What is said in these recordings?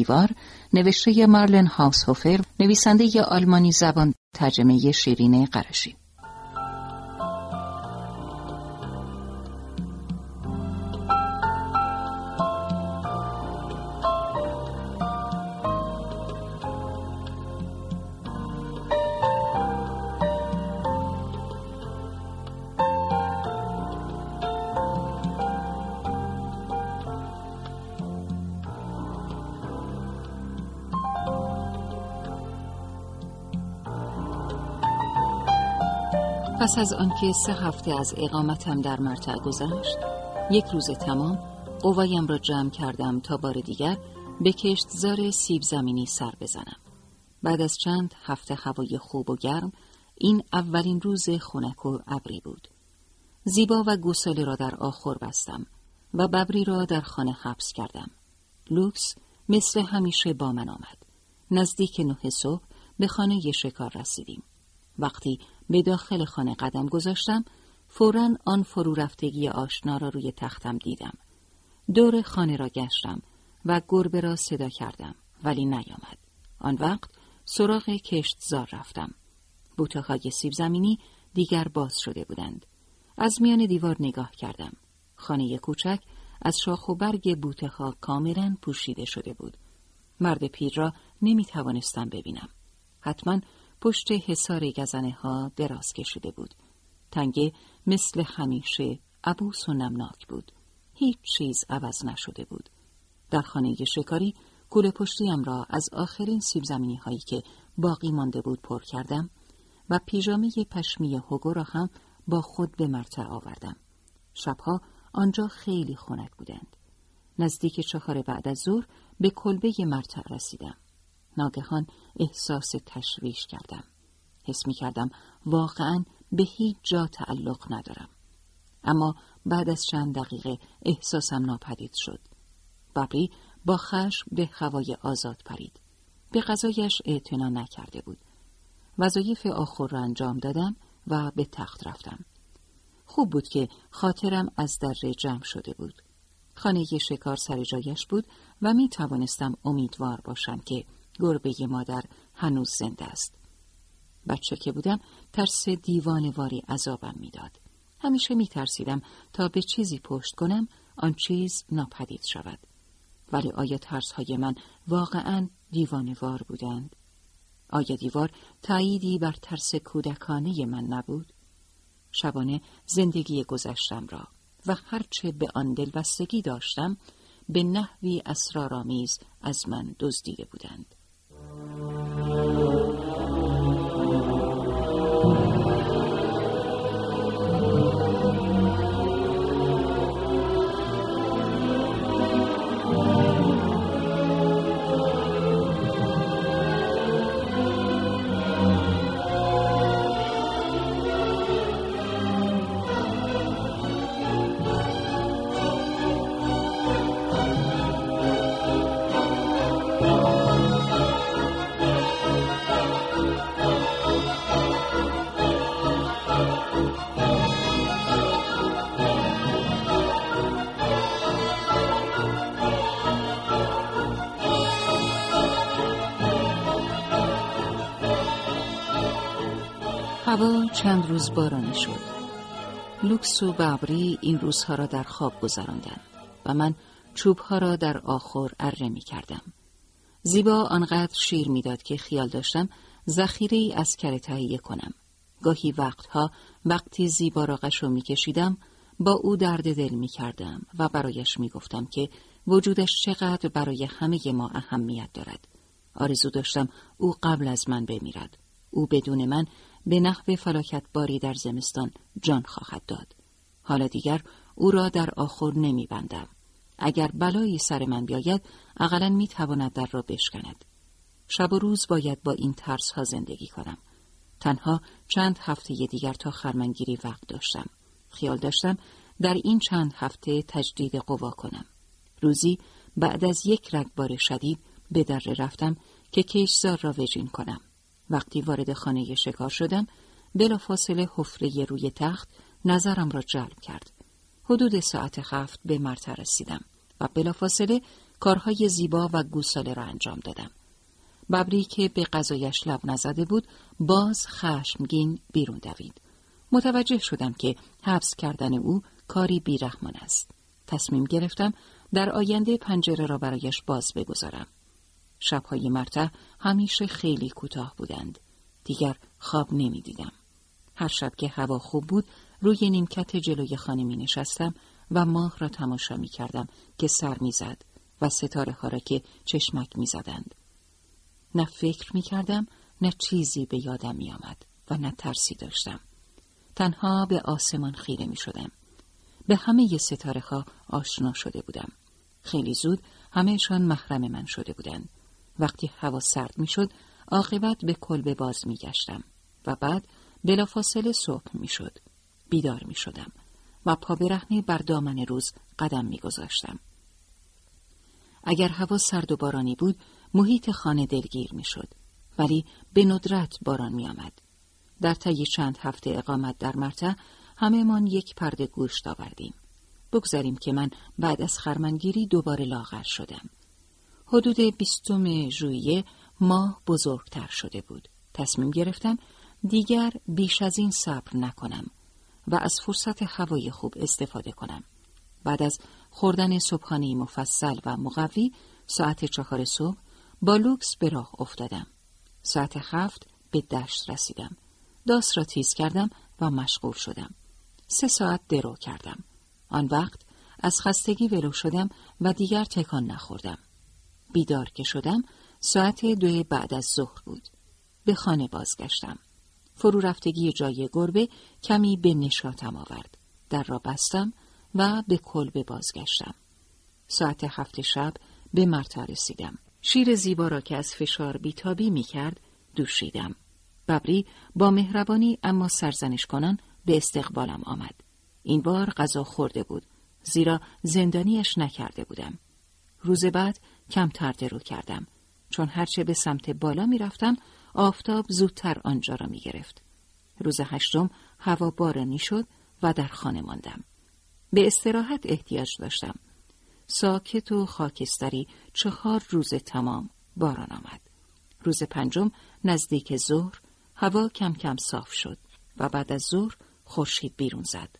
دیوار نوشته مارلن هاوسهوفر نویسنده آلمانی زبان ترجمه شیرین قرشی پس از آنکه سه هفته از اقامتم در مرتع گذشت یک روز تمام قوایم را جمع کردم تا بار دیگر به کشتزار سیب زمینی سر بزنم. بعد از چند هفته هوای خوب و گرم این اولین روز خنک و ابری بود. زیبا و گوساله را در آخر بستم و ببری را در خانه حبس کردم. لوکس مثل همیشه با من آمد. نزدیک نه صبح به خانه شکار رسیدیم. وقتی به داخل خانه قدم گذاشتم فورا آن فرو رفتگی آشنا را روی تختم دیدم. دور خانه را گشتم و گربه را صدا کردم ولی نیامد. آن وقت سراغ کشتزار رفتم. بوته های سیب زمینی دیگر باز شده بودند. از میان دیوار نگاه کردم. خانه کوچک از شاخ و برگ بوته کاملا پوشیده شده بود. مرد پیر را نمی توانستم ببینم. حتما پشت حصار گزنه ها دراز کشیده بود. تنگه مثل همیشه عبوس و نمناک بود. هیچ چیز عوض نشده بود. در خانه شکاری کوله پشتیم را از آخرین سیب زمینی هایی که باقی مانده بود پر کردم و پیژامه پشمی هوگو را هم با خود به مرتع آوردم. شبها آنجا خیلی خنک بودند. نزدیک چهار بعد از ظهر به کلبه مرتع رسیدم. ناگهان احساس تشویش کردم. حس می کردم واقعا به هیچ جا تعلق ندارم. اما بعد از چند دقیقه احساسم ناپدید شد. ببری با خشم به هوای آزاد پرید. به غذایش اعتنا نکرده بود. وظایف آخر را انجام دادم و به تخت رفتم. خوب بود که خاطرم از در جمع شده بود. خانه شکار سر جایش بود و می توانستم امیدوار باشم که گربه مادر هنوز زنده است. بچه که بودم ترس دیوانواری عذابم می‌داد. همیشه می ترسیدم تا به چیزی پشت کنم آن چیز ناپدید شود. ولی آیا ترس های من واقعا دیوانوار بودند؟ آیا دیوار تاییدی بر ترس کودکانه من نبود؟ شبانه زندگی گذشتم را و هرچه به آن دلبستگی داشتم به نحوی اسرارآمیز از من دزدیده بودند. هوا چند روز بارانه شد لوکس و ببری این روزها را در خواب گذراندند و من چوبها را در آخر اره می کردم. زیبا آنقدر شیر می‌داد که خیال داشتم ذخیره ای از کره تهیه کنم. گاهی وقتها وقتی زیبا را قشو می کشیدم با او درد دل می کردم و برایش می گفتم که وجودش چقدر برای همه ما اهمیت دارد. آرزو داشتم او قبل از من بمیرد. او بدون من به نحو فلاکت باری در زمستان جان خواهد داد. حالا دیگر او را در آخر نمی بندم. اگر بلایی سر من بیاید اقلا می تواند در را بشکند. شب و روز باید با این ترس ها زندگی کنم. تنها چند هفته دیگر تا خرمنگیری وقت داشتم. خیال داشتم در این چند هفته تجدید قوا کنم. روزی بعد از یک رگبار شدید به در رفتم که کشزار را وجین کنم. وقتی وارد خانه شکار شدم بلافاصله حفره روی تخت نظرم را جلب کرد حدود ساعت هفت به مرتع رسیدم و بلافاصله کارهای زیبا و گوساله را انجام دادم. ببری که به غذایش لب نزده بود باز خشمگین بیرون دوید. متوجه شدم که حبس کردن او کاری بیرحمان است. تصمیم گرفتم در آینده پنجره را برایش باز بگذارم. شبهای مرتع همیشه خیلی کوتاه بودند. دیگر خواب نمی‌دیدم. هر شب که هوا خوب بود روی نیمکت جلوی خانه می نشستم و ماه را تماشا می کردم که سر می زد و ستاره ها را که چشمک می زدند. نه فکر می کردم نه چیزی به یادم می آمد و نه ترسی داشتم. تنها به آسمان خیره می شدم. به همه ستاره ها آشنا شده بودم. خیلی زود همهشان محرم من شده بودند. وقتی هوا سرد می شد عاقبت به کلبه باز می گشتم و بعد بلافاصله صبح می شد. بیدار می شدم و پا برهنه بر دامن روز قدم می گذاشتم. اگر هوا سرد و بارانی بود محیط خانه دلگیر می شد. ولی به ندرت باران می آمد. در طی چند هفته اقامت در مرتع همهمان یک پرده گوشت آوردیم. بگذاریم که من بعد از خرمنگیری دوباره لاغر شدم. حدود بیستم ژوئیه ماه بزرگتر شده بود. تصمیم گرفتم دیگر بیش از این صبر نکنم و از فرصت هوای خوب استفاده کنم. بعد از خوردن صبحانه مفصل و مقوی ساعت چهار صبح با لوکس به راه افتادم. ساعت هفت به دشت رسیدم. داس را تیز کردم و مشغول شدم. سه ساعت درو کردم. آن وقت از خستگی ولو شدم و دیگر تکان نخوردم. بیدار که شدم ساعت دو بعد از ظهر بود. به خانه بازگشتم. فرو رفتگی جای گربه کمی به نشاتم آورد. در را بستم و به کلبه بازگشتم. ساعت هفت شب به مرتا رسیدم. شیر زیبا را که از فشار بیتابی می کرد دوشیدم. ببری با مهربانی اما سرزنش کنان به استقبالم آمد. این بار غذا خورده بود زیرا زندانیش نکرده بودم. روز بعد کمتر درو کردم چون هرچه به سمت بالا می رفتم آفتاب زودتر آنجا را می گرفت. روز هشتم هوا بارانی شد و در خانه ماندم. به استراحت احتیاج داشتم. ساکت و خاکستری چهار روز تمام باران آمد. روز پنجم نزدیک ظهر هوا کم کم صاف شد و بعد از ظهر خورشید بیرون زد.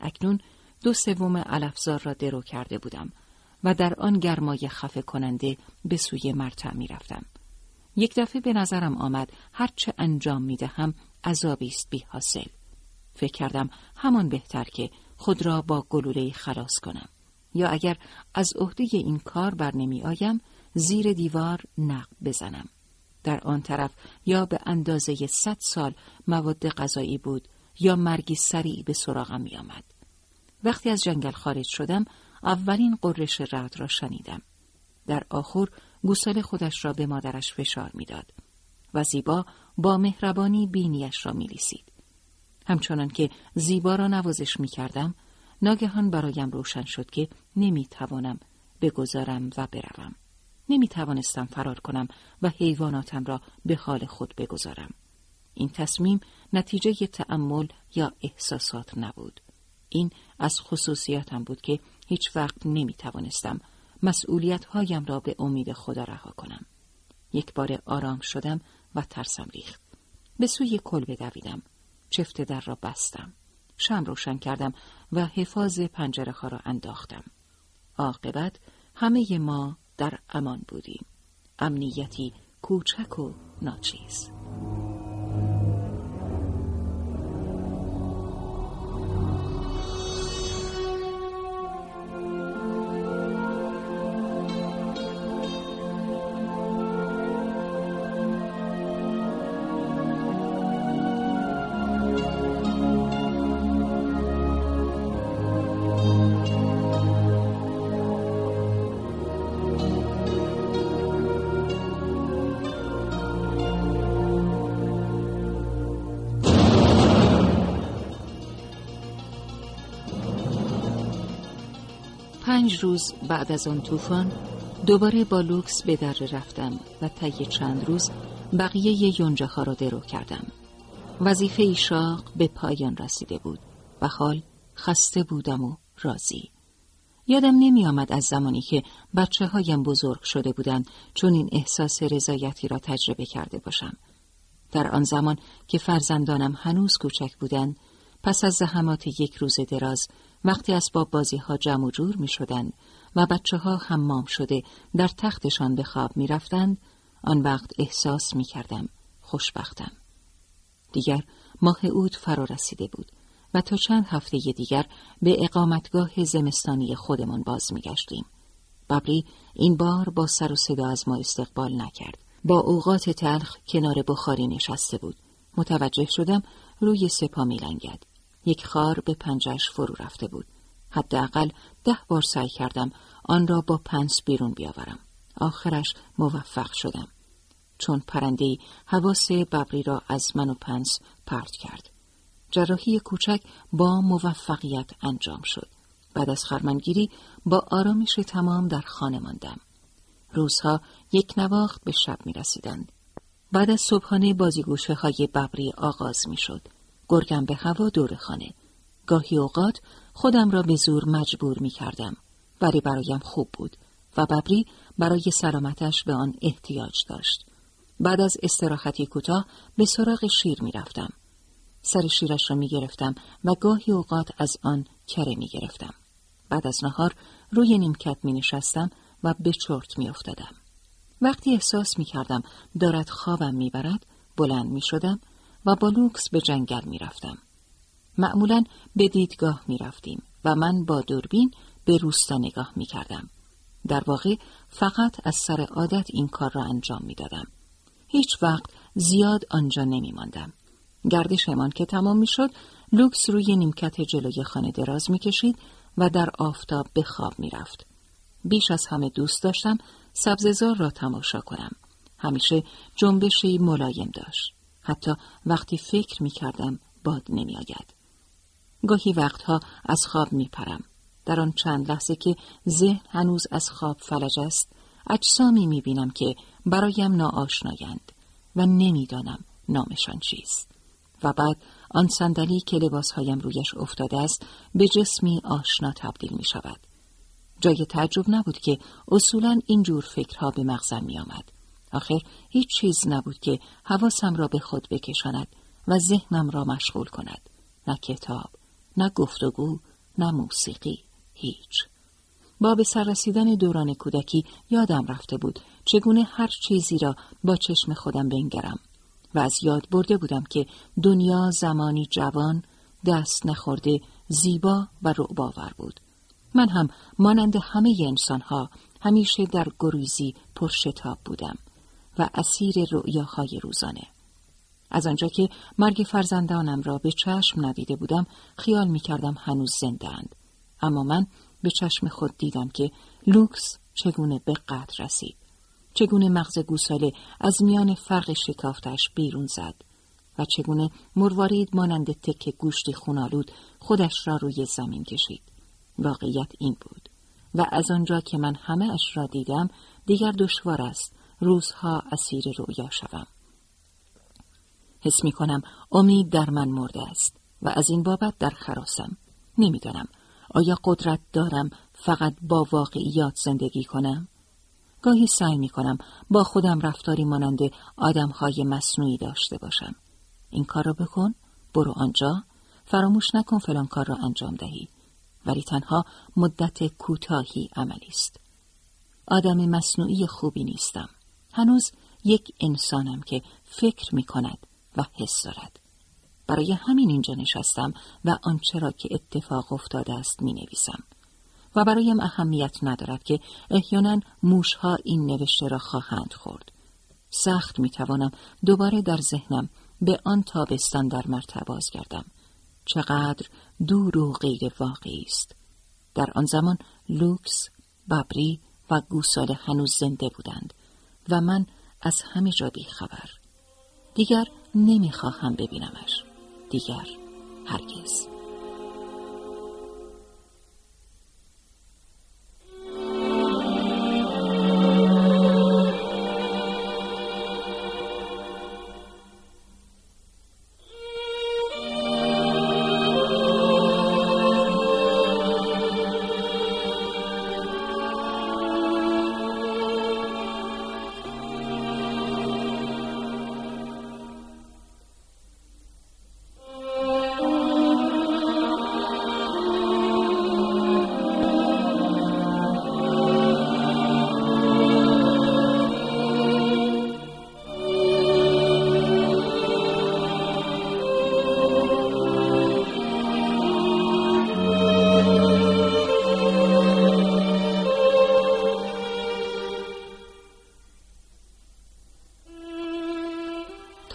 اکنون دو سوم علفزار را درو کرده بودم و در آن گرمای خفه کننده به سوی مرتع می رفتم. یک دفعه به نظرم آمد هرچه انجام می دهم عذابی است بی حاصل. فکر کردم همان بهتر که خود را با گلوله خلاص کنم. یا اگر از عهده این کار بر نمی آیم زیر دیوار نقب بزنم. در آن طرف یا به اندازه صد سال مواد غذایی بود یا مرگی سریع به سراغم می آمد. وقتی از جنگل خارج شدم اولین قررش رد را شنیدم. در آخر گوساله خودش را به مادرش فشار می‌داد و زیبا با مهربانی بینیش را میلیسید. همچنان که زیبا را نوازش می کردم، ناگهان برایم روشن شد که نمی توانم بگذارم و بروم. نمی توانستم فرار کنم و حیواناتم را به حال خود بگذارم. این تصمیم نتیجه تأمل یا احساسات نبود. این از خصوصیاتم بود که هیچ وقت نمی توانستم مسئولیت هایم را به امید خدا رها کنم. یک بار آرام شدم و ترسم ریخت. به سوی کل بدویدم. چفت در را بستم. شم روشن کردم و حفاظ پنجره ها را انداختم. عاقبت همه ما در امان بودیم. امنیتی کوچک و ناچیز. پنج روز بعد از آن طوفان دوباره با لوکس به در رفتم و طی چند روز بقیه یونجه ها را درو کردم وظیفه شاق به پایان رسیده بود و حال خسته بودم و راضی یادم نمی آمد از زمانی که بچه هایم بزرگ شده بودند چون این احساس رضایتی را تجربه کرده باشم. در آن زمان که فرزندانم هنوز کوچک بودند پس از زحمات یک روز دراز وقتی اسباب بازی ها جمع و جور می شدند و بچه ها حمام شده در تختشان به خواب می رفتند آن وقت احساس می کردم خوشبختم. دیگر ماه اوت فرا رسیده بود و تا چند هفته دیگر به اقامتگاه زمستانی خودمان باز می گشتیم. ببری این بار با سر و صدا از ما استقبال نکرد. با اوقات تلخ کنار بخاری نشسته بود. متوجه شدم روی سپا می لنگد. یک خار به پنجش فرو رفته بود. حداقل ده بار سعی کردم آن را با پنس بیرون بیاورم. آخرش موفق شدم. چون پرندهی حواس ببری را از من و پنس پرت کرد. جراحی کوچک با موفقیت انجام شد. بعد از خرمنگیری با آرامش تمام در خانه ماندم. روزها یک نواخت به شب می رسیدند. بعد از صبحانه بازیگوشه های ببری آغاز می شد. گرگم به هوا دور خانه. گاهی اوقات خودم را به زور مجبور می کردم. ولی برایم خوب بود و ببری برای سلامتش به آن احتیاج داشت. بعد از استراحتی کوتاه به سراغ شیر می رفتم. سر شیرش را می گرفتم و گاهی اوقات از آن کره می گرفتم. بعد از نهار روی نیمکت می نشستم و به چرت می افتادم. وقتی احساس می کردم دارد خوابم می برد بلند می شدم و با لوکس به جنگل می رفتم. معمولا به دیدگاه می رفتیم و من با دوربین به روستا نگاه می کردم. در واقع فقط از سر عادت این کار را انجام می دادم. هیچ وقت زیاد آنجا نمی ماندم. گردشمان که تمام می شد لوکس روی نیمکت جلوی خانه دراز می کشید و در آفتاب به خواب می رفت. بیش از همه دوست داشتم سبززار را تماشا کنم. همیشه جنبشی ملایم داشت. حتی وقتی فکر می کردم باد نمی آید. گاهی وقتها از خواب می پرم. در آن چند لحظه که ذهن هنوز از خواب فلج است اجسامی می بینم که برایم ناآشنایند و نمی‌دانم نامشان چیست. و بعد آن صندلی که لباسهایم رویش افتاده است به جسمی آشنا تبدیل می شود. جای تعجب نبود که اصولا اینجور فکرها به مغزم می آمد. آخر هیچ چیز نبود که حواسم را به خود بکشاند و ذهنم را مشغول کند. نه کتاب، نه گفتگو، نه موسیقی، هیچ. با به سر رسیدن دوران کودکی یادم رفته بود چگونه هر چیزی را با چشم خودم بنگرم و از یاد برده بودم که دنیا زمانی جوان دست نخورده زیبا و رعباور بود من هم مانند همه انسانها همیشه در گریزی پرشتاب بودم و اسیر رؤیاهای روزانه از آنجا که مرگ فرزندانم را به چشم ندیده بودم خیال می کردم هنوز اند. اما من به چشم خود دیدم که لوکس چگونه به قدر رسید. چگونه مغز گوساله از میان فرق شکافتش بیرون زد و چگونه مروارید مانند تک گوشتی خونالود خودش را روی زمین کشید. واقعیت این بود و از آنجا که من همه اش را دیدم دیگر دشوار است روزها اسیر رویا شوم. حس می کنم امید در من مرده است و از این بابت در خراسم. نمی‌دانم آیا قدرت دارم فقط با واقعیات زندگی کنم؟ گاهی سعی می کنم با خودم رفتاری مانند آدمهای مصنوعی داشته باشم. این کار را بکن، برو آنجا، فراموش نکن فلان کار را انجام دهی. ولی تنها مدت کوتاهی عملی است. آدم مصنوعی خوبی نیستم. هنوز یک انسانم که فکر می کند و حس دارد. برای همین اینجا نشستم و آنچه را که اتفاق افتاده است می نویسم. و برایم اهمیت ندارد که احیانا موشها این نوشته را خواهند خورد. سخت می توانم دوباره در ذهنم به آن تابستان در مرتباز گردم. چقدر دور و غیر واقعی است. در آن زمان لوکس، ببری و گوساله هنوز زنده بودند و من از همه جا بی خبر. دیگر نمی‌خواهم ببینمش. دیگر هرگز.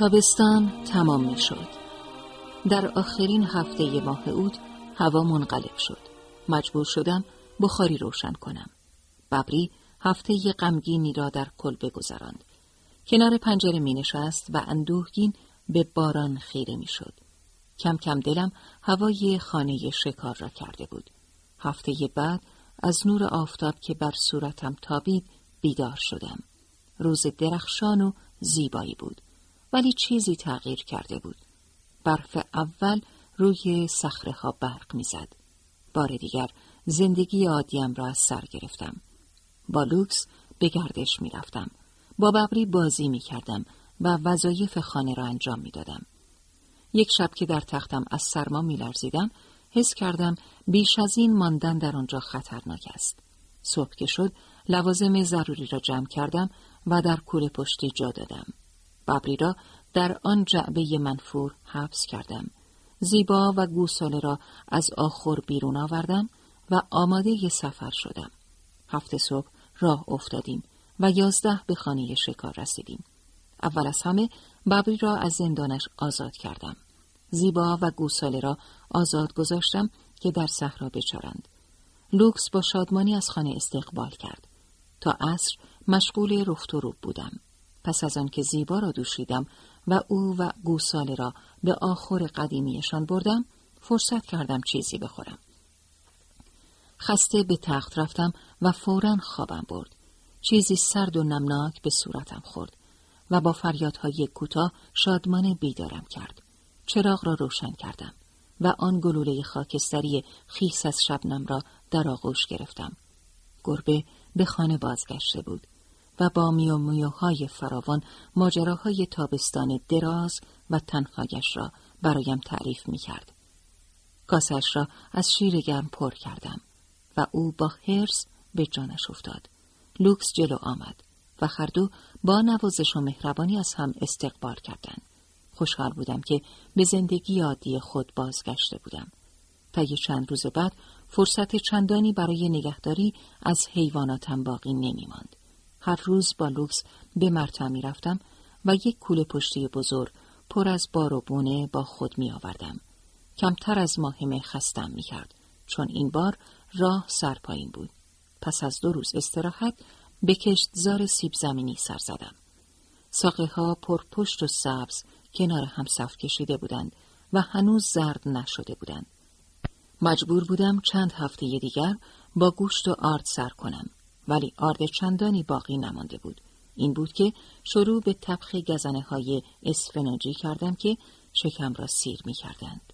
تابستان تمام می شد. در آخرین هفته ماه اوت هوا منقلب شد. مجبور شدم بخاری روشن کنم. ببری هفته غمگینی را در کل بگذراند. کنار پنجره می نشست و اندوهگین به باران خیره می شد. کم کم دلم هوای خانه شکار را کرده بود. هفته بعد از نور آفتاب که بر صورتم تابید بیدار شدم. روز درخشان و زیبایی بود. ولی چیزی تغییر کرده بود. برف اول روی صخره ها برق می‌زد. بار دیگر زندگی عادیم را از سر گرفتم. با لوکس به گردش می‌رفتم. با ببری بازی می کردم و وظایف خانه را انجام می دادم. یک شب که در تختم از سرما می لرزیدم، حس کردم بیش از این ماندن در آنجا خطرناک است. صبح که شد، لوازم ضروری را جمع کردم و در کوله پشتی جا دادم. ببری را در آن جعبه منفور حبس کردم. زیبا و گوساله را از آخر بیرون آوردم و آماده سفر شدم. هفته صبح راه افتادیم و یازده به خانه شکار رسیدیم. اول از همه ببری را از زندانش آزاد کردم. زیبا و گوساله را آزاد گذاشتم که در صحرا بچارند. لوکس با شادمانی از خانه استقبال کرد. تا عصر مشغول رفت و روب بودم. پس از آنکه زیبا را دوشیدم و او و گوساله را به آخر قدیمیشان بردم، فرصت کردم چیزی بخورم. خسته به تخت رفتم و فورا خوابم برد. چیزی سرد و نمناک به صورتم خورد و با فریادهای کوتاه شادمان بیدارم کرد. چراغ را روشن کردم و آن گلوله خاکستری خیس از شبنم را در آغوش گرفتم. گربه به خانه بازگشته بود و با میو میوهای فراوان ماجراهای تابستان دراز و تنهایش را برایم تعریف می کرد. کاسش را از شیر گرم پر کردم و او با حرس به جانش افتاد. لوکس جلو آمد و هر دو با نوازش و مهربانی از هم استقبال کردند. خوشحال بودم که به زندگی عادی خود بازگشته بودم. طی چند روز بعد فرصت چندانی برای نگهداری از حیواناتم باقی نمی ماند. هر روز با لوکس به مرتع می رفتم و یک کوله پشتی بزرگ پر از بار و بنه با خود می آوردم. کمتر از ما همه خستم می کرد چون این بار راه سرپایین بود. پس از دو روز استراحت به کشتزار سیب زمینی سر زدم. ساقه ها پر پشت و سبز کنار هم صف کشیده بودند و هنوز زرد نشده بودند. مجبور بودم چند هفته دیگر با گوشت و آرد سر کنم ولی آرد چندانی باقی نمانده بود. این بود که شروع به طبخ گزنه های اسفناجی کردم که شکم را سیر می کردند.